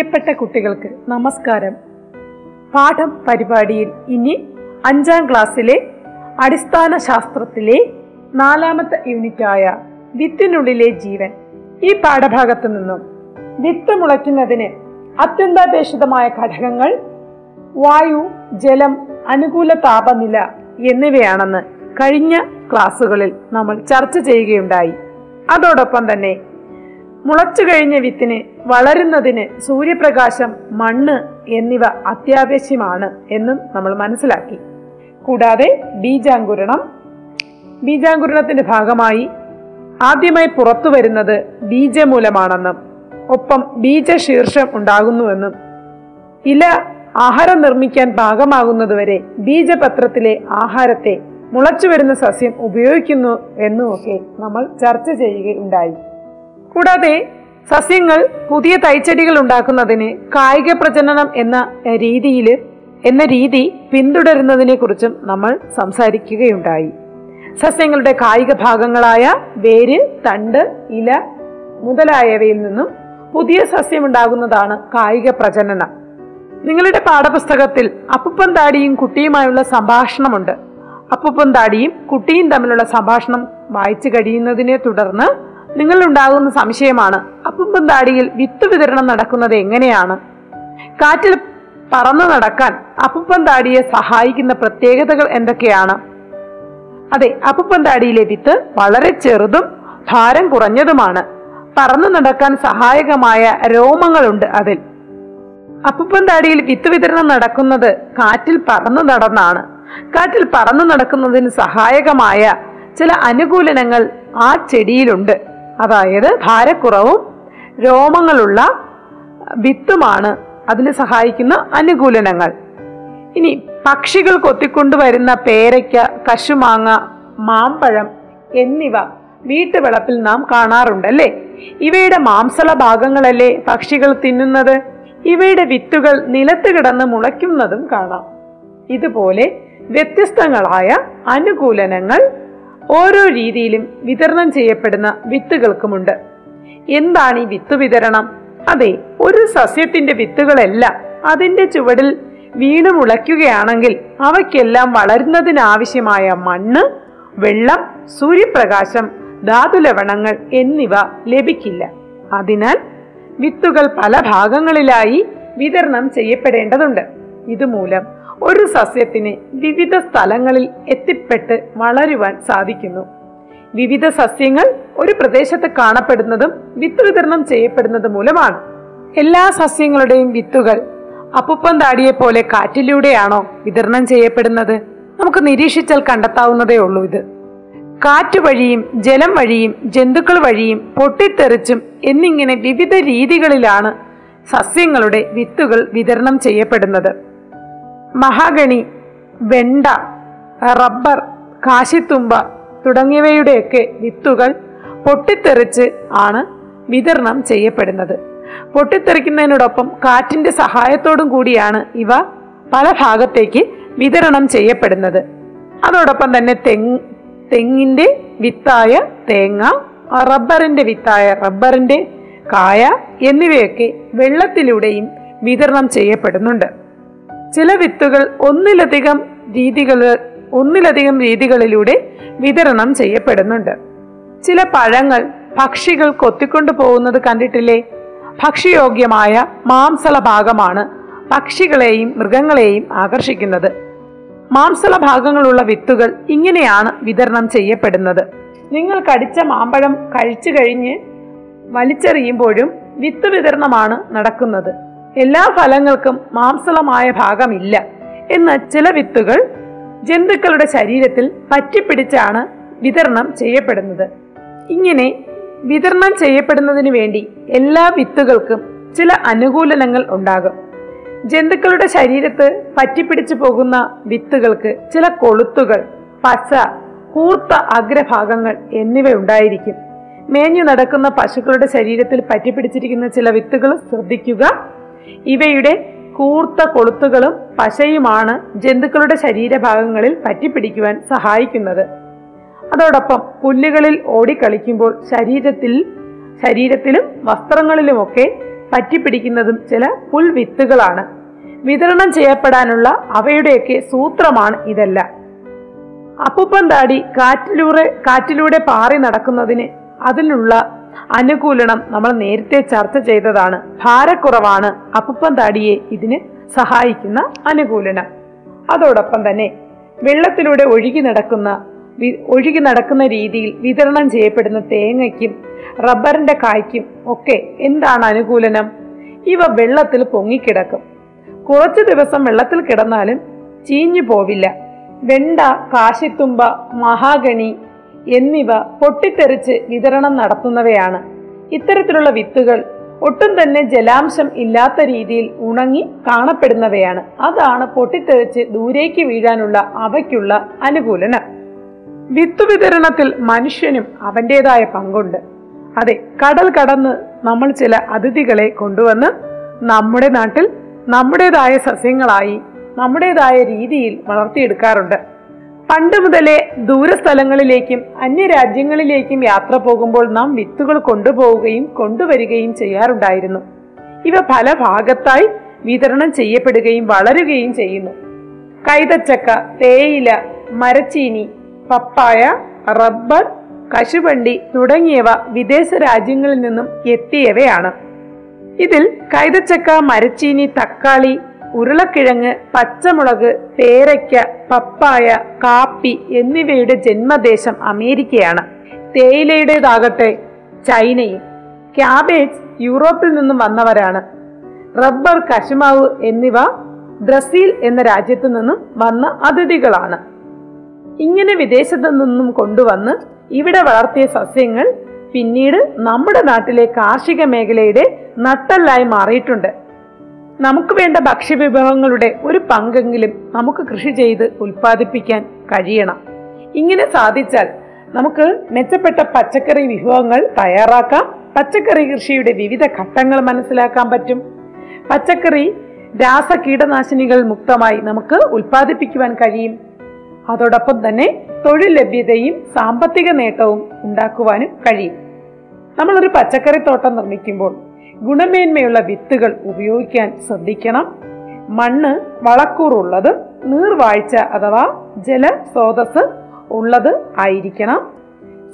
പ്രിയപ്പെട്ട കുട്ടികൾക്ക് നമസ്കാരം. പാഠം പരിപാടിയിൽ ഇനി അഞ്ചാം ക്ലാസ്സിലെ അടിസ്ഥാന ശാസ്ത്രത്തിലെ നാലാമത്തെ യൂണിറ്റായ വിത്തിനുള്ളിലെ ജീവൻ ഈ പാഠഭാഗത്തു നിന്നും വിത്ത് മുളയ്ക്കുന്നതിന് അത്യന്താപേക്ഷിതമായ ഘടകങ്ങൾ വായു ജലം അനുകൂല താപനില എന്നിവയാണെന്ന് കഴിഞ്ഞ ക്ലാസ്സുകളിൽ നമ്മൾ ചർച്ച ചെയ്യുകയുണ്ടായി. അതോടൊപ്പം തന്നെ മുളച്ചു കഴിഞ്ഞ വിത്തിന് വളരുന്നതിന് സൂര്യപ്രകാശം മണ്ണ് എന്നിവ അത്യാവശ്യമാണ് എന്നും നമ്മൾ മനസ്സിലാക്കി. കൂടാതെ ബീജാങ്കുരണം. ബീജാങ്കുരണത്തിന്റെ ഭാഗമായി ആദ്യമായി പുറത്തു വരുന്നത് ബീജമൂലമാണെന്നും ഒപ്പം ബീജശീർഷം ഉണ്ടാകുന്നുവെന്നും. ഇല ആഹാരം നിർമ്മിക്കാൻ ഭാഗമാകുന്നതുവരെ ബീജപത്രത്തിലെ ആഹാരത്തെ മുളച്ചു വരുന്ന സസ്യം ഉപയോഗിക്കുന്നു എന്നുമൊക്കെ നമ്മൾ ചർച്ച ചെയ്യുകയുണ്ടായി. കൂടാതെ സസ്യങ്ങൾ പുതിയ തൈച്ചെടികൾ ഉണ്ടാക്കുന്നതിന് കായിക പ്രജനനം എന്ന രീതിയിൽ എന്ന രീതി പിന്തുടരുന്നതിനെ കുറിച്ചും നമ്മൾ സംസാരിക്കുകയുണ്ടായി. സസ്യങ്ങളുടെ കായിക ഭാഗങ്ങളായ വേര് തണ്ട് ഇല മുതലായവയിൽ നിന്നും പുതിയ സസ്യം ഉണ്ടാകുന്നതാണ് കായിക പ്രജനനം. നിങ്ങളുടെ പാഠപുസ്തകത്തിൽ അപ്പുപ്പൻ താടിയും കുട്ടിയുമായുള്ള സംഭാഷണമുണ്ട്. അപ്പുപ്പൻ താടിയും കുട്ടിയും തമ്മിലുള്ള സംഭാഷണം വായിച്ചു കഴിയുന്നതിനെ തുടർന്ന് നിങ്ങളുണ്ടാകുന്ന സംശയമാണ്. അപ്പുമ്പം താടിയിൽ വിത്ത് വിതരണം നടക്കുന്നത് എങ്ങനെയാണ്? കാറ്റിൽ പറന്നു നടക്കാൻ അപ്പുപ്പൻ താടിയെ സഹായിക്കുന്ന പ്രത്യേകതകൾ എന്തൊക്കെയാണ്? അതെ അപ്പുപ്പൻ താടിയിലെ വിത്ത് വളരെ ചെറുതും ഭാരം കുറഞ്ഞതുമാണ്. പറന്നു നടക്കാൻ സഹായകമായ രോമങ്ങളുണ്ട് അതിൽ. അപ്പുപ്പൻ താടിയിൽ വിത്ത് വിതരണം നടക്കുന്നത് കാറ്റിൽ പറന്നു നടന്നാണ്. കാറ്റിൽ പറന്നു നടക്കുന്നതിന് സഹായകമായ ചില അനുകൂലനങ്ങൾ ആ ചെടിയിലുണ്ട്. അതായത് ഭാരക്കുറവും രോമങ്ങളുള്ള വിത്തുമാണ് അതിന് സഹായിക്കുന്ന അനുകൂലനങ്ങൾ. ഇനി പക്ഷികൾ കൊത്തിക്കൊണ്ടുവരുന്ന പേരയ്ക്ക കശുമാങ്ങ മാമ്പഴം എന്നിവ വീട്ടുവളപ്പിൽ നാം കാണാറുണ്ട് കാണാറുണ്ടല്ലേ ഇവയുടെ മാംസള ഭാഗങ്ങളല്ലേ പക്ഷികൾ തിന്നുന്നത്? ഇവയുടെ വിത്തുകൾ നിലത്ത് കിടന്ന് മുളയ്ക്കുന്നതും കാണാം. ഇതുപോലെ വ്യത്യസ്തങ്ങളായ അനുകൂലനങ്ങൾ ഓരോ രീതിയിലും വിതരണം ചെയ്യപ്പെടുന്ന വിത്തുകൾക്കുമുണ്ട്. എന്താണ് ഈ വിത്ത് വിതരണം? അതെ ഒരു സസ്യത്തിന്റെ വിത്തുകളെല്ലാം അതിന്റെ ചുവടിൽ വീണ് മുളയ്ക്കുകയാണെങ്കിൽ അവയ്ക്കെല്ലാം വളരുന്നതിനാവശ്യമായ മണ്ണ് വെള്ളം സൂര്യപ്രകാശം ധാതുലവണങ്ങൾ എന്നിവ ലഭിക്കില്ല. അതിനാൽ വിത്തുകൾ പല ഭാഗങ്ങളിലായി വിതരണം ചെയ്യപ്പെടേണ്ടതുണ്ട്. ഇതുമൂലം ഒരു സസ്യത്തിന് വിവിധ സ്ഥലങ്ങളിൽ എത്തിപ്പെട്ട് വളരുവാൻ സാധിക്കുന്നു. വിവിധ സസ്യങ്ങൾ ഒരു പ്രദേശത്ത് കാണപ്പെടുന്നതും വിത്ത് വിതരണം ചെയ്യപ്പെടുന്നത് മൂലമാണ്. എല്ലാ സസ്യങ്ങളുടെയും വിത്തുകൾ അപ്പുപ്പം താടിയെ പോലെ കാറ്റിലൂടെയാണോ വിതരണം ചെയ്യപ്പെടുന്നത്? നമുക്ക് നിരീക്ഷിച്ചാൽ കണ്ടെത്താവുന്നതേ ഉള്ളൂ ഇത്. കാറ്റ് വഴിയും ജലം വഴിയും ജന്തുക്കൾ വഴിയും പൊട്ടിത്തെറിച്ചും എന്നിങ്ങനെ വിവിധ രീതികളിലാണ് സസ്യങ്ങളുടെ വിത്തുകൾ വിതരണം ചെയ്യപ്പെടുന്നത്. മഹാഗണി വെണ്ട റബ്ബർ കാശിത്തുമ്പ തുടങ്ങിയവയുടെയൊക്കെ വിത്തുകൾ പൊട്ടിത്തെറിച്ച് ആണ് വിതരണം ചെയ്യപ്പെടുന്നത്. പൊട്ടിത്തെറിക്കുന്നതിനോടൊപ്പം കാറ്റിന്റെ സഹായത്തോടും കൂടിയാണ് ഇവ പല ഭാഗത്തേക്ക് വിതരണം ചെയ്യപ്പെടുന്നത്. അതോടൊപ്പം തന്നെ തെങ്ങ് തെങ്ങിന്റെ വിത്തായ തേങ്ങ റബ്ബറിന്റെ വിത്തായ റബ്ബറിന്റെ കായ എന്നിവയൊക്കെ വെള്ളത്തിലൂടെയും വിതരണം ചെയ്യപ്പെടുന്നുണ്ട്. ചില വിത്തുകൾ ഒന്നിലധികം രീതികൾ ഒന്നിലധികം രീതികളിലൂടെ വിതരണം ചെയ്യപ്പെടുന്നുണ്ട്. ചില പഴങ്ങൾ പക്ഷികൾ കൊത്തിക്കൊണ്ടു പോകുന്നത് കണ്ടിട്ടില്ലേ? ഭക്ഷ്യയോഗ്യമായ മാംസള ഭാഗമാണ് പക്ഷികളെയും മൃഗങ്ങളെയും ആകർഷിക്കുന്നത്. മാംസള ഭാഗങ്ങളുള്ള വിത്തുകൾ ഇങ്ങനെയാണ് വിതരണം ചെയ്യപ്പെടുന്നത്. നിങ്ങൾ കടിച്ച മാമ്പഴം കഴിച്ചു കഴിഞ്ഞ് വലിച്ചെറിയുമ്പോഴും വിത്ത് വിതരണമാണ് നടക്കുന്നത്. എല്ലാ ഫലങ്ങൾക്കും മാംസളമായ ഭാഗമില്ല എന്ന ചില വിത്തുകൾ ജന്തുക്കളുടെ ശരീരത്തിൽ പറ്റിപ്പിടിച്ചാണ് വിതരണം ചെയ്യപ്പെടുന്നത്. ഇങ്ങനെ വിതരണം ചെയ്യപ്പെടുന്നതിന് വേണ്ടി എല്ലാ വിത്തുകൾക്കും ചില അനുകൂലനങ്ങൾ ഉണ്ടാകും. ജന്തുക്കളുടെ ശരീരത്ത് പറ്റിപ്പിടിച്ചു പോകുന്ന വിത്തുകൾക്ക് ചില കൊളുത്തുകൾ പച്ച കൂർത്ത അഗ്രഭാഗങ്ങൾ എന്നിവ ഉണ്ടായിരിക്കും. മേഞ്ഞു നടക്കുന്ന പശുക്കളുടെ ശരീരത്തിൽ പറ്റിപ്പിടിച്ചിരിക്കുന്ന ചില വിത്തുകൾ ശ്രദ്ധിക്കുക. ഇവയുടെ കൂർത്ത കൊളുത്തുകളും പശയുമാണ് ജന്തുക്കളുടെ ശരീരഭാഗങ്ങളിൽ പറ്റിപ്പിടിക്കുവാൻ സഹായിക്കുന്നത്. അതോടൊപ്പം പുല്ലുകളിൽ ഓടിക്കളിക്കുമ്പോൾ ശരീരത്തിൽ ശരീരത്തിലും വസ്ത്രങ്ങളിലുമൊക്കെ പറ്റിപ്പിടിക്കുന്നതും ചില പുൽവിത്തുകളാണ്. വിതരണം ചെയ്യപ്പെടാനുള്ള അവയുടെയൊക്കെ സൂത്രമാണ് ഇതെല്ലാം. അപ്പുപ്പൻ താടി കാറ്റിലൂടെ കാറ്റിലൂടെ പാറി നടക്കുന്നതിന് അതിനുള്ള അനുകൂലനം നമ്മൾ നേരത്തെ ചർച്ച ചെയ്തതാണ്. ഭാരക്കുറവാണ് അപ്പുപ്പൻ താടിയെ ഇതിന് സഹായിക്കുന്ന അനുകൂലനം. അതോടൊപ്പം തന്നെ വെള്ളത്തിലൂടെ ഒഴുകി നടക്കുന്ന ഒഴുകി നടക്കുന്ന രീതിയിൽ വിതരണം ചെയ്യപ്പെടുന്ന തേങ്ങയ്ക്കും റബ്ബറിന്റെ കായ്ക്കും ഒക്കെ എന്താണ് അനുകൂലനം? ഇവ വെള്ളത്തിൽ പൊങ്ങിക്കിടക്കും. കുറച്ച് ദിവസം വെള്ളത്തിൽ കിടന്നാലും ചീഞ്ഞു പോവില്ല വെണ്ട കാശിത്തുമ്പ മഹാഗണി എന്നിവ പൊട്ടിത്തെറിച്ച് വിതരണം നടത്തുന്നവയാണ്. ഇത്തരത്തിലുള്ള വിത്തുകൾ ഒട്ടും തന്നെ ജലാംശം ഇല്ലാത്ത രീതിയിൽ ഉണങ്ങി കാണപ്പെടുന്നവയാണ്. അതാണ് പൊട്ടിത്തെറിച്ച് ദൂരേക്ക് വീഴാനുള്ള അവയ്ക്കുള്ള അനുകൂലനം. വിത്തു വിതരണത്തിൽ മനുഷ്യനും അവന്റെതായ പങ്കുണ്ട്. അതെ കടൽ കടന്ന് നമ്മൾ ചില അതിഥികളെ കൊണ്ടുവന്ന് നമ്മുടെ നാട്ടിൽ നമ്മുടേതായ സസ്യങ്ങളായി നമ്മുടേതായ രീതിയിൽ വളർത്തിയെടുക്കാറുണ്ട്. പണ്ട് മുതലേ ദൂരസ്ഥലങ്ങളിലേക്കും അന്യരാജ്യങ്ങളിലേക്കും യാത്ര പോകുമ്പോൾ നാം വിത്തുകൾ കൊണ്ടുപോവുകയും കൊണ്ടുവരികയും ചെയ്യാറുണ്ടായിരുന്നു. ഇവ പല ഭാഗത്തായി വിതരണം ചെയ്യപ്പെടുകയും വളരുകയും ചെയ്യുന്നു. കൈതച്ചക്ക തേയില മരച്ചീനി പപ്പായ റബ്ബർ കശുവണ്ടി തുടങ്ങിയവ വിദേശ രാജ്യങ്ങളിൽ നിന്നും എത്തിയവയാണ്. ഇതിൽ കൈതച്ചക്ക മരച്ചീനി തക്കാളി ഉരുളക്കിഴങ്ങ് പച്ചമുളക് പേരയ്ക്ക പപ്പായ കാപ്പി എന്നിവയുടെ ജന്മദേശം അമേരിക്കയാണ്. തേയിലയുടേതാകട്ടെ ചൈനയും. ക്യാബേജ് യൂറോപ്പിൽ നിന്നും വന്നവരാണ്. റബ്ബർ കശുമാവ് എന്നിവ ബ്രസീൽ എന്ന രാജ്യത്തു നിന്നും വന്ന അതിഥികളാണ്. ഇങ്ങനെ വിദേശത്തു നിന്നും കൊണ്ടുവന്ന് ഇവിടെ വളർത്തിയ സസ്യങ്ങൾ പിന്നീട് നമ്മുടെ നാട്ടിലെ കാർഷിക മേഖലയുടെ നട്ടല്ലായി മാറിയിട്ടുണ്ട്. നമുക്ക് വേണ്ട ഭക്ഷ്യവിഭവങ്ങളുടെ ഒരു പങ്കെങ്കിലും നമുക്ക് കൃഷി ചെയ്ത് ഉൽപ്പാദിപ്പിക്കാൻ കഴിയണം. ഇങ്ങനെ സാധിച്ചാൽ നമുക്ക് മെച്ചപ്പെട്ട പച്ചക്കറി വിഭവങ്ങൾ തയ്യാറാക്കാം. പച്ചക്കറി കൃഷിയുടെ വിവിധ ഘട്ടങ്ങൾ മനസ്സിലാക്കാൻ പറ്റും. പച്ചക്കറി രാസ കീടനാശിനികൾ മുക്തമായി നമുക്ക് ഉൽപ്പാദിപ്പിക്കുവാൻ കഴിയും. അതോടൊപ്പം തന്നെ തൊഴിൽ ലഭ്യതയും സാമ്പത്തിക നേട്ടവും ഉണ്ടാക്കുവാനും കഴിയും. നമ്മളൊരു പച്ചക്കറി തോട്ടം നിർമ്മിക്കുമ്പോൾ ഗുണമേന്മയുള്ള വിത്തുകൾ ഉപയോഗിക്കാൻ ശ്രദ്ധിക്കണം. മണ്ണ് വളക്കൂറുള്ളത് നീർവാഴ്ച അഥവാ ജല സ്രോതസ് ഉള്ളത് ആയിരിക്കണം.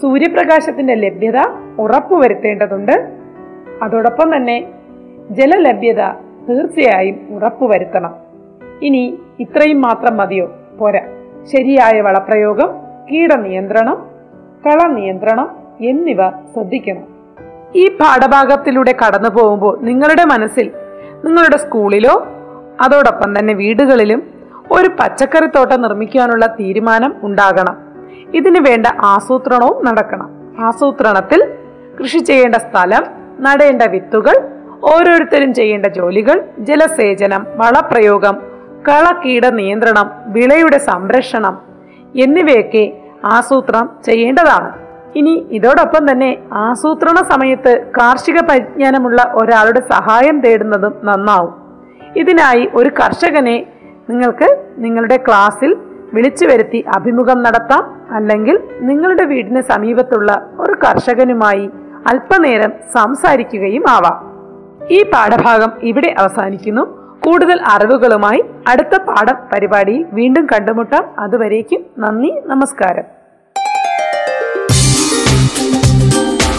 സൂര്യപ്രകാശത്തിന്റെ ലഭ്യത ഉറപ്പുവരുത്തേണ്ടതുണ്ട്. അതോടൊപ്പം തന്നെ ജലലഭ്യത തീർച്ചയായും ഉറപ്പുവരുത്തണം. ഇനി ഇത്രയും മാത്രം മതിയോ? പോരാ. ശരിയായ വളപ്രയോഗം കീടനിയന്ത്രണം കള നിയന്ത്രണം എന്നിവ ശ്രദ്ധിക്കണം. ഈ പാഠഭാഗത്തിലൂടെ കടന്നു പോകുമ്പോൾ നിങ്ങളുടെ മനസ്സിൽ നിങ്ങളുടെ സ്കൂളിലോ അതോടൊപ്പം തന്നെ വീടുകളിലും ഒരു പച്ചക്കറിത്തോട്ടം നിർമ്മിക്കാനുള്ള തീരുമാനം ഉണ്ടാകണം. ഇതിനു വേണ്ട ആസൂത്രണവും നടക്കണം. ആസൂത്രണത്തിൽ കൃഷി ചെയ്യേണ്ട സ്ഥലം നടേണ്ട വിത്തുകൾ ഓരോരുത്തരും ചെയ്യേണ്ട ജോലികൾ ജലസേചനം വളപ്രയോഗം കളക്കീട നിയന്ത്രണം വിളയുടെ സംരക്ഷണം എന്നിവയൊക്കെ ആസൂത്രണം ചെയ്യേണ്ടതാണ്. ഇനി ഇതോടൊപ്പം തന്നെ ആസൂത്രണ സമയത്ത് കാർഷിക പരിജ്ഞാനമുള്ള ഒരാളുടെ സഹായം തേടുന്നതും നന്നാവും. ഇതിനായി ഒരു കർഷകനെ നിങ്ങൾക്ക് നിങ്ങളുടെ ക്ലാസ്സിൽ വിളിച്ചു വരുത്തി അഭിമുഖം നടത്താം. അല്ലെങ്കിൽ നിങ്ങളുടെ വീടിന് സമീപത്തുള്ള ഒരു കർഷകനുമായി അല്പനേരം സംസാരിക്കുകയും ആവാം. ഈ പാഠഭാഗം ഇവിടെ അവസാനിക്കുന്നു. കൂടുതൽ അറിവുകളുമായി അടുത്ത പാഠം പരിപാടിയിൽ വീണ്ടും കണ്ടുമുട്ടാം. അതുവരേക്കും നന്ദി നമസ്കാരം.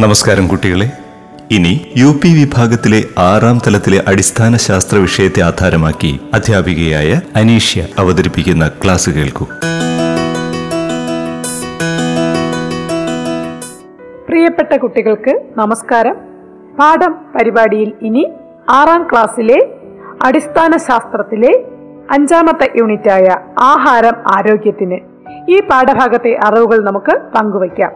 നമസ്കാരം കുട്ടികളെ. ഇനി യു പി വിഭാഗത്തിലെ ആറാം തലത്തിലെ അടിസ്ഥാന ശാസ്ത്ര വിഷയത്തെ ആധാരമാക്കി അധ്യാപികയായ അനീഷ്യ അവതരിപ്പിക്കുന്ന ക്ലാസ് കേൾക്കൂ. പ്രിയപ്പെട്ട കുട്ടികൾക്ക് നമസ്കാരം. പാഠം പരിപാടിയിൽ ഇനി ആറാം ക്ലാസ്സിലെ അടിസ്ഥാന ശാസ്ത്രത്തിലെ അഞ്ചാമത്തെ യൂണിറ്റായ ആഹാരം ആരോഗ്യത്തിന് ഈ പാഠഭാഗത്തെ അറിവുകൾ നമുക്ക് പങ്കുവയ്ക്കാം.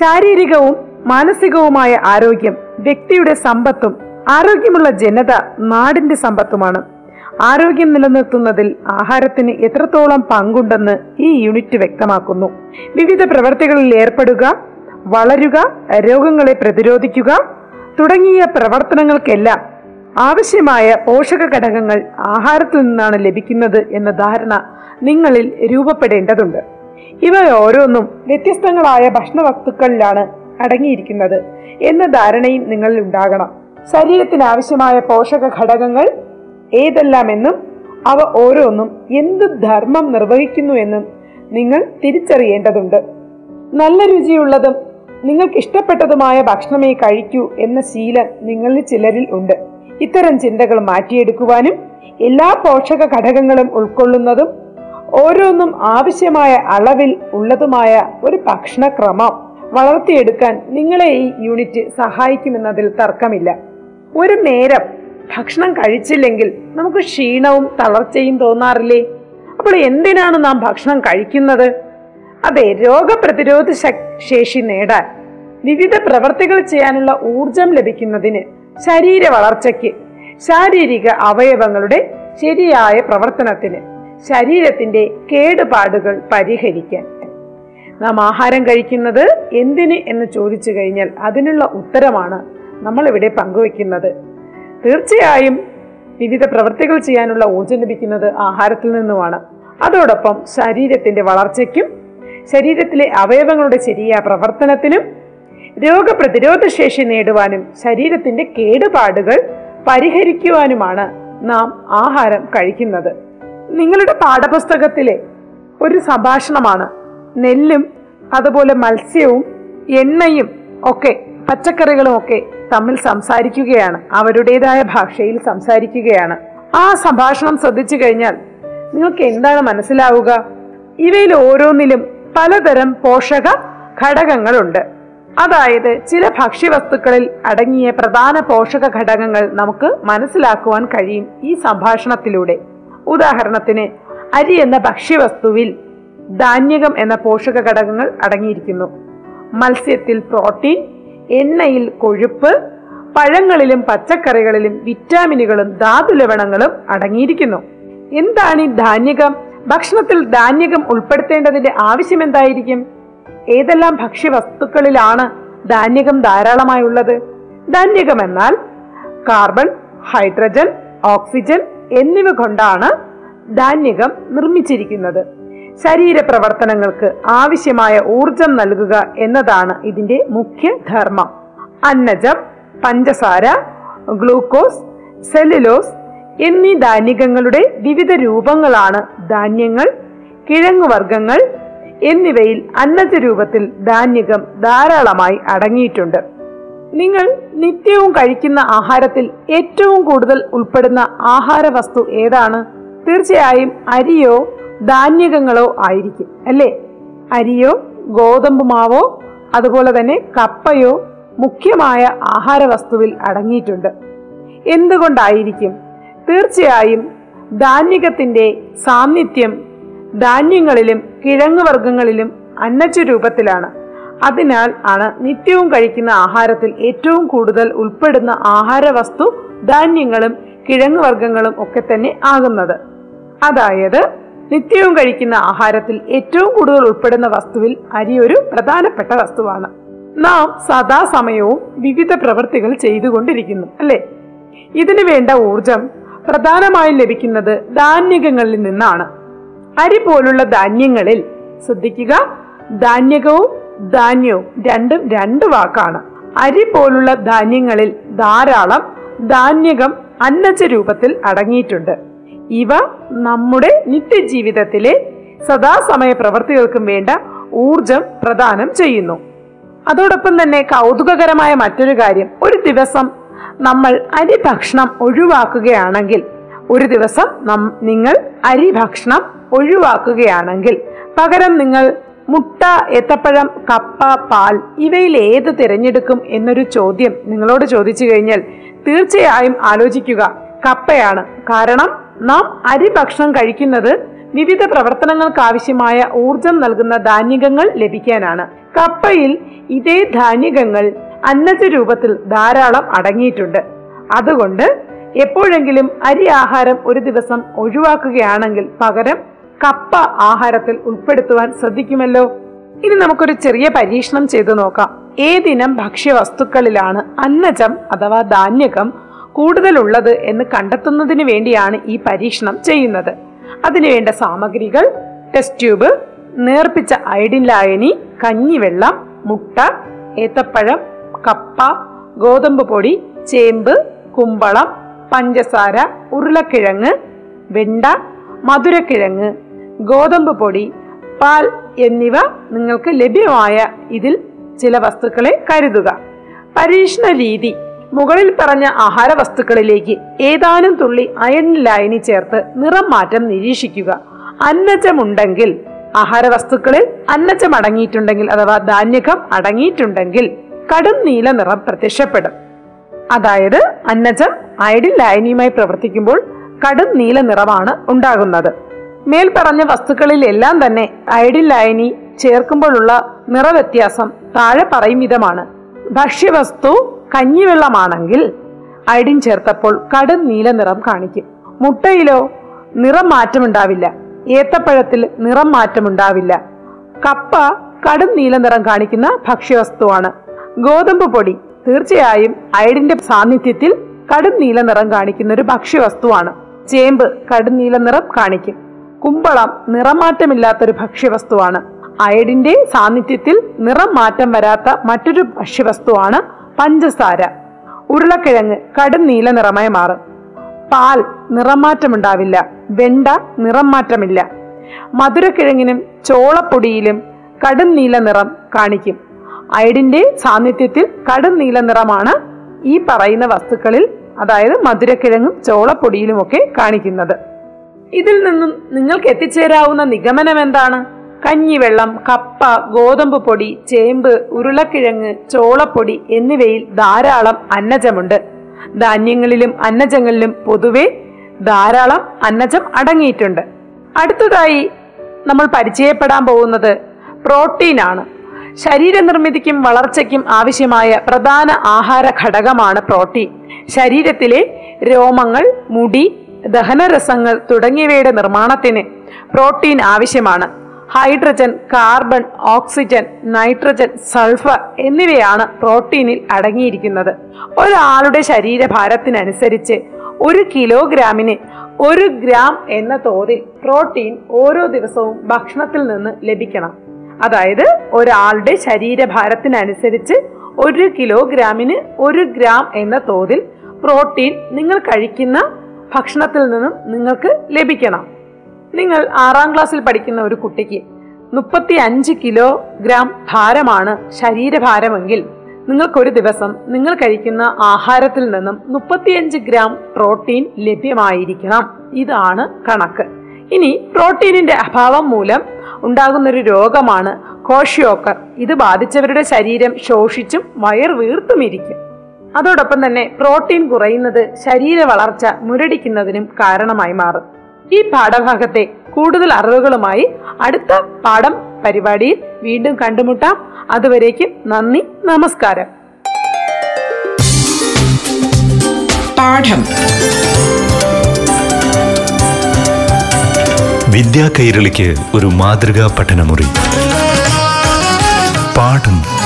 ശാരീരികവും മാനസികവുമായ ആരോഗ്യം വ്യക്തിയുടെ സമ്പത്തും ആരോഗ്യമുള്ള ജനത നാടിന്റെ സമ്പത്തുമാണ്. ആരോഗ്യം നിലനിർത്തുന്നതിൽ ആഹാരത്തിന് എത്രത്തോളം പങ്കുണ്ടെന്ന് ഈ യൂണിറ്റ് വ്യക്തമാക്കുന്നു. വിവിധ പ്രവർത്തികളിൽ ഏർപ്പെടുക വളരുക രോഗങ്ങളെ പ്രതിരോധിക്കുക തുടങ്ങിയ പ്രവർത്തനങ്ങൾക്കെല്ലാം ആവശ്യമായ പോഷക ഘടകങ്ങൾ ആഹാരത്തിൽ നിന്നാണ് ലഭിക്കുന്നത് എന്ന ധാരണ നിങ്ങളിൽ രൂപപ്പെടേണ്ടതുണ്ട്. ഇവ ഓരോന്നും വ്യത്യസ്തങ്ങളായ ഭക്ഷണ വസ്തുക്കളിലാണ് അടങ്ങിയിരിക്കുന്നത് എന്ന ധാരണയും നിങ്ങളിൽ ഉണ്ടാകണം. ശരീരത്തിന് ആവശ്യമായ പോഷക ഘടകങ്ങൾ ഏതെല്ലാമെന്നും അവ ഓരോന്നും എന്ത് ധർമ്മം നിർവഹിക്കുന്നു എന്നും നിങ്ങൾ തിരിച്ചറിയേണ്ടതുണ്ട്. നല്ല രുചിയുള്ളതും നിങ്ങൾക്ക് ഇഷ്ടപ്പെട്ടതുമായ ഭക്ഷണമേ കഴിക്കൂ എന്ന ശീലം നിങ്ങളിൽ ചിലരിൽ ഉണ്ട്. ഇത്തരം ചിന്തകൾ മാറ്റിയെടുക്കുവാനും എല്ലാ പോഷക ഘടകങ്ങളും ഉൾക്കൊള്ളുന്നതും ഓരോന്നും ആവശ്യമായ അളവിൽ ഉള്ളതുമായ ഒരു ഭക്ഷണക്രമം. വളർത്തിയെടുക്കാൻ നിങ്ങളെ ഈ യൂണിറ്റ് സഹായിക്കുമെന്നതിൽ തർക്കമില്ല. ഒരു നേരം ഭക്ഷണം കഴിച്ചില്ലെങ്കിൽ നമുക്ക് ക്ഷീണവും തളർച്ചയും തോന്നാറില്ലേ? അപ്പോൾ എന്തിനാണ് നാം ഭക്ഷണം കഴിക്കുന്നത്? അതെ രോഗപ്രതിരോധ ശേഷി നേടാൻ വിവിധ പ്രവർത്തികൾ ചെയ്യാനുള്ള ഊർജം ലഭിക്കുന്നതിന് ശരീര വളർച്ചയ്ക്ക് ശാരീരിക അവയവങ്ങളുടെ ശരിയായ പ്രവർത്തനത്തിന് ശരീരത്തിന്റെ കേടുപാടുകൾ പരിഹരിക്കാൻ. നാം ആഹാരം കഴിക്കുന്നത് എന്തിന് എന്ന് ചോദിച്ചു കഴിഞ്ഞാൽ അതിനുള്ള ഉത്തരമാണ് നമ്മളിവിടെ പങ്കുവെക്കുന്നത് തീർച്ചയായും വിവിധ പ്രവൃത്തികൾ ചെയ്യാനുള്ള ഊർജം ലഭിക്കുന്നത് ആഹാരത്തിൽ നിന്നുമാണ്. അതോടൊപ്പം ശരീരത്തിന്റെ വളർച്ചയ്ക്കും ശരീരത്തിലെ അവയവങ്ങളുടെ ശരിയായ പ്രവർത്തനത്തിനും രോഗപ്രതിരോധ ശേഷി നേടുവാനും ശരീരത്തിന്റെ കേടുപാടുകൾ പരിഹരിക്കുവാനുമാണ് നാം ആഹാരം കഴിക്കുന്നത്. നിങ്ങളുടെ പാഠപുസ്തകത്തിലെ ഒരു സംഭാഷണമാണ് നെല്ലും അതുപോലെ മത്സ്യവും എണ്ണയും ഒക്കെ പച്ചക്കറികളും ഒക്കെ തമ്മിൽ സംസാരിക്കുകയാണ്. അവരുടേതായ ഭാഷയിൽ സംസാരിക്കുകയാണ്. ആ സംഭാഷണം ശ്രദ്ധിച്ചു കഴിഞ്ഞാൽ നിങ്ങൾക്ക് എന്താണ് മനസ്സിലാവുക? ഇവയിൽ ഓരോന്നിലും പലതരം പോഷക ഘടകങ്ങളുണ്ട്. അതായത് ചില ഭക്ഷ്യവസ്തുക്കളിൽ അടങ്ങിയ പ്രധാന പോഷക ഘടകങ്ങൾ നമുക്ക് മനസ്സിലാക്കുവാൻ കഴിയും ഈ സംഭാഷണത്തിലൂടെ. ഉദാഹരണത്തിന് അരി എന്ന ഭക്ഷ്യവസ്തുവിൽ ധാന്യകം എന്ന പോഷക ഘടകങ്ങൾ അടങ്ങിയിരിക്കുന്നു. മത്സ്യത്തിൽ പ്രോട്ടീൻ എണ്ണയിൽ കൊഴുപ്പ് പഴങ്ങളിലും പച്ചക്കറികളിലും വിറ്റാമിനുകളും ധാതുലവണങ്ങളും അടങ്ങിയിരിക്കുന്നു. എന്താണ് ഈ ധാന്യകം? ഭക്ഷണത്തിൽ ധാന്യകം ഉൾപ്പെടുത്തേണ്ടതിന്റെ ആവശ്യം എന്തായിരിക്കും? ഏതെല്ലാം ഭക്ഷ്യവസ്തുക്കളിലാണ് ധാന്യകം ധാരാളമായി ഉള്ളത് ധാന്യകം എന്നാൽ കാർബൺ ഹൈഡ്രജൻ ഓക്സിജൻ എന്നിവ കൊണ്ടാണ് ധാന്യകം നിർമ്മിച്ചിരിക്കുന്നത്. ശരീര പ്രവർത്തനങ്ങൾക്ക് ആവശ്യമായ ഊർജം നൽകുക എന്നതാണ് ഇതിന്റെ മുഖ്യ ധർമ്മം. അന്നജം പഞ്ചസാര ഗ്ലൂക്കോസ് സെല്ലുലോസ് എന്നീ ധാന്യങ്ങളുടെ വിവിധ രൂപങ്ങളാണ് ധാന്യങ്ങൾ കിഴങ്ങുവർഗങ്ങൾ എന്നിവയിൽ അന്നജ രൂപത്തിൽ ധാന്യകം ധാരാളമായി അടങ്ങിയിട്ടുണ്ട്. നിങ്ങൾ നിത്യവും കഴിക്കുന്ന ആഹാരത്തിൽ ഏറ്റവും കൂടുതൽ ഉൾപ്പെടുന്ന ആഹാര വസ്തു ഏതാണ്? തീർച്ചയായും അരിയോ ധാന്യകങ്ങളോ ആയിരിക്കും അല്ലേ? അരിയോ ഗോതമ്പ് മാവോ അതുപോലെ തന്നെ കപ്പയോ മുഖ്യമായ ആഹാര വസ്തുവിൽ അടങ്ങിയിട്ടുണ്ട്. എന്തുകൊണ്ടായിരിക്കും? തീർച്ചയായും ധാന്യകത്തിന്റെ സാന്നിധ്യം ധാന്യങ്ങളിലും കിഴങ്ങുവർഗങ്ങളിലും അന്നച്ച രൂപത്തിലാണ് അതിനാൽ ആണ് നിത്യവും കഴിക്കുന്ന ആഹാരത്തിൽ ഏറ്റവും കൂടുതൽ ഉൾപ്പെടുന്ന ആഹാര വസ്തു ധാന്യങ്ങളും കിഴങ്ങുവർഗങ്ങളും ഒക്കെ തന്നെ ആകുന്നത്. അതായത് നിത്യവും കഴിക്കുന്ന ആഹാരത്തിൽ ഏറ്റവും കൂടുതൽ ഉൾപ്പെടുന്ന വസ്തുവിൽ അരി ഒരു പ്രധാനപ്പെട്ട വസ്തുവാണ്. നാം സദാസമയവും വിവിധ പ്രവൃത്തികൾ ചെയ്തുകൊണ്ടിരിക്കുന്നു അല്ലേ? ഇതിനു വേണ്ട ഊർജം പ്രധാനമായും ലഭിക്കുന്നത് ധാന്യകങ്ങളിൽ നിന്നാണ്. അരി പോലുള്ള ധാന്യങ്ങളിൽ ശ്രദ്ധിക്കുക ധാന്യകവും ധാന്യവും രണ്ടും രണ്ട് വാക്കാണ്. അരി പോലുള്ള ധാന്യങ്ങളിൽ ധാരാളം ധാന്യകം അന്നജ രൂപത്തിൽ അടങ്ങിയിട്ടുണ്ട്. ഇവ നമ്മുടെ നിത്യജീവിതത്തിലെ സദാസമയ പ്രവൃത്തികൾക്കും വേണ്ട ഊർജം പ്രദാനം ചെയ്യുന്നു. അതോടൊപ്പം തന്നെ കൗതുകകരമായ മറ്റൊരു കാര്യം ഒരു ദിവസം നമ്മൾ അരി ഭക്ഷണം ഒഴിവാക്കുകയാണെങ്കിൽ ഒരു ദിവസം നിങ്ങൾ അരി ഭക്ഷണം ഒഴിവാക്കുകയാണെങ്കിൽ പകരം നിങ്ങൾ മുട്ട ഏത്തപ്പഴം കപ്പ പാൽ ഇവയിൽ ഏത് തിരഞ്ഞെടുക്കും എന്നൊരു ചോദ്യം നിങ്ങളോട് ചോദിച്ചു കഴിഞ്ഞാൽ തീർച്ചയായും ആലോചിക്കുക. കപ്പയാണ് കാരണം നാം അരി ഭക്ഷണം കഴിക്കുന്നത് വിവിധ പ്രവർത്തനങ്ങൾക്ക് ആവശ്യമായ ഊർജം നൽകുന്ന ധാന്യകങ്ങൾ ലഭിക്കാനാണ്. കപ്പയിൽ ഇതേ ധാന്യകങ്ങൾ അന്നജ രൂപത്തിൽ ധാരാളം അടങ്ങിയിട്ടുണ്ട്. അതുകൊണ്ട് എപ്പോഴെങ്കിലും അരി ആഹാരം ഒരു ദിവസം ഒഴിവാക്കുകയാണെങ്കിൽ പകരം കപ്പ ആഹാരത്തിൽ ഉൾപ്പെടുത്തുവാൻ ശ്രദ്ധിക്കുമല്ലോ? ഇനി നമുക്കൊരു ചെറിയ പരീക്ഷണം ചെയ്തു നോക്കാം. ഏതിനം ഭക്ഷ്യവസ്തുക്കളിലാണ് അന്നജം അഥവാ ധാന്യകം കൂടുതലുള്ളത് എന്ന് കണ്ടെത്തുന്നതിന് വേണ്ടിയാണ് ഈ പരീക്ഷണം ചെയ്യുന്നത്. അതിനുവേണ്ട സാമഗ്രികൾ ടെസ്റ്റ് ട്യൂബ് നേർപ്പിച്ച ഐഡിൻ ലായനി കഞ്ഞിവെള്ളം മുട്ട ഏത്തപ്പഴം കപ്പ ഗോതമ്പ് പൊടി ചേമ്പ് കുമ്പളം പഞ്ചസാര ഉരുളക്കിഴങ്ങ് വെണ്ട മധുരക്കിഴങ്ങ് ഗോതമ്പ് പൊടി പാൽ എന്നിവ നിങ്ങൾക്ക് ലഭ്യമായ ഇതിൽ ചില വസ്തുക്കളെ കരുതുക. പരീക്ഷണ രീതി മുകളിൽ പറഞ്ഞ ആഹാര വസ്തുക്കളിലേക്ക് ഏതാനും തുള്ളി അയൺ ലൈനി ചേർത്ത് നിറം മാറ്റം നിരീക്ഷിക്കുക. അന്നജമുണ്ടെങ്കിൽ ആഹാര വസ്തുക്കളിൽ അന്നജം അടങ്ങിയിട്ടുണ്ടെങ്കിൽ അഥവാ ധാന്യകം അടങ്ങിയിട്ടുണ്ടെങ്കിൽ കടും നീല നിറം പ്രത്യക്ഷപ്പെടും. അതായത് അന്നജം അയഡിൻ ലായനിയുമായി പ്രവർത്തിക്കുമ്പോൾ കടും നീല നിറമാണ് ഉണ്ടാകുന്നത്. മേൽപ്പറഞ്ഞ വസ്തുക്കളിലെല്ലാം തന്നെ അയഡിൻ ലായനി ചേർക്കുമ്പോഴുള്ള നിറവ്യത്യാസം താഴെ പറയും വിധമാണ്. ഭക്ഷ്യവസ്തു കഞ്ഞിവെള്ളമാണെങ്കിൽ അയഡിൻ ചേർത്തപ്പോൾ കടും നീല നിറം കാണിക്കും. മുട്ടയിലോ നിറം മാറ്റമുണ്ടാവില്ല. ഏത്തപ്പഴത്തിൽ നിറം മാറ്റമുണ്ടാവില്ല. കപ്പ കടും നീല നിറം കാണിക്കുന്ന ഭക്ഷ്യവസ്തുവാണ്. ഗോതമ്പ് പൊടി തീർച്ചയായും അയഡിന്റെ സാന്നിധ്യത്തിൽ കടും നീല നിറം കാണിക്കുന്ന ഒരു ഭക്ഷ്യവസ്തുവാണ്. ചേമ്പ് കടും നീല നിറം കാണിക്കും. കുമ്പളം നിറമാറ്റമില്ലാത്തൊരു ഭക്ഷ്യവസ്തുവാണ്. അയഡിന്റെ സാന്നിധ്യത്തിൽ നിറം മാറ്റം വരാത്ത മറ്റൊരു ഭക്ഷ്യവസ്തുവാണ് പഞ്ചസാര. ഉരുളക്കിഴങ്ങ് കടും നീല നിറമായി മാറും. പാൽ നിറമാറ്റമുണ്ടാവില്ല. വെണ്ട നിറം മാറ്റമില്ല മധുരക്കിഴങ്ങിനും ചോളപ്പൊടിയിലും കടും നീല നിറം കാണിക്കും. അയഡിന്റെ സാന്നിധ്യത്തിൽ കടും നീല നിറമാണ് ഈ പറയുന്ന വസ്തുക്കളിൽ അതായത് മധുരക്കിഴങ്ങും ചോളപ്പൊടിയിലുമൊക്കെ കാണിക്കുന്നത്. ഇതിൽ നിന്നും നിങ്ങൾക്ക് എത്തിച്ചേരാവുന്ന നിഗമനം എന്താണ് കഞ്ഞിവെള്ളം കപ്പ ഗോതമ്പ് പൊടി ചേമ്പ് ഉരുളക്കിഴങ്ങ് ചോളപ്പൊടി എന്നിവയിൽ ധാരാളം അന്നജമുണ്ട്. ധാന്യങ്ങളിലും അന്നജങ്ങളിലും പൊതുവെ ധാരാളം അന്നജം അടങ്ങിയിട്ടുണ്ട്. അടുത്തതായി നമ്മൾ പരിചയപ്പെടാൻ പോകുന്നത് പ്രോട്ടീനാണ്. ശരീരനിർമ്മിതിക്കും വളർച്ചയ്ക്കും ആവശ്യമായ പ്രധാന ആഹാര ഘടകമാണ് പ്രോട്ടീൻ. ശരീരത്തിലെ രോമങ്ങൾ മുടി ദഹനരസങ്ങൾ തുടങ്ങിയവയുടെ നിർമ്മാണത്തിന് പ്രോട്ടീൻ ആവശ്യമാണ്. Hydrogen carbon oxygen nitrogen sulphur എന്നിവയാണ് പ്രോട്ടീനിൽ അടങ്ങിയിരിക്കുന്നത്. ഒരാളുടെ ശരീരഭാരത്തിനനുസരിച്ച് ഒരു കിലോഗ്രാമിന് ഒരു ഗ്രാം എന്ന തോതിൽ പ്രോട്ടീൻ ഓരോ ദിവസവും ഭക്ഷണത്തിൽ നിന്ന് ലഭിക്കണം. അതായത് ഒരാളുടെ ശരീരഭാരത്തിനനുസരിച്ച് ഒരു കിലോഗ്രാമിന് ഒരു ഗ്രാം എന്ന തോതിൽ പ്രോട്ടീൻ നിങ്ങൾ കഴിക്കുന്ന ഭക്ഷണത്തിൽ നിന്നും നിങ്ങൾക്ക് ലഭിക്കണം. നിങ്ങൾ ആറാം ക്ലാസ്സിൽ പഠിക്കുന്ന ഒരു കുട്ടിക്ക് മുപ്പത്തി അഞ്ച് കിലോഗ്രാം ഭാരമാണ് ശരീരഭാരമെങ്കിൽ നിങ്ങൾക്കൊരു ദിവസം നിങ്ങൾ കഴിക്കുന്ന ആഹാരത്തിൽ നിന്നും മുപ്പത്തിയഞ്ച് ഗ്രാം പ്രോട്ടീൻ ലഭ്യമായിരിക്കണം. ഇതാണ് കണക്ക്. ഇനി പ്രോട്ടീനിന്റെ അഭാവം മൂലം ഉണ്ടാകുന്ന ഒരു രോഗമാണ് കോഷിയോക്കർ. ഇത് ബാധിച്ചവരുടെ ശരീരം ശോഷിച്ചും വയർ വീർത്തുമിരിക്കും. അതോടൊപ്പം തന്നെ പ്രോട്ടീൻ കുറയുന്നത് ശരീര വളർച്ച മുരടിക്കുന്നതിനും കാരണമായി മാറും. ഈ പാഠഭാഗത്തെ കൂടുതൽ അറിവുകളുമായി അടുത്ത പാഠം പരിപാടിയിൽ വീണ്ടും കണ്ടുമുട്ടാം. അതുവരേക്കും നന്ദി നമസ്കാരം. പാഠം. വിദ്യാ കൈരളിക്ക് ഒരു മാതൃകാ പഠനമുറി. പാഠം.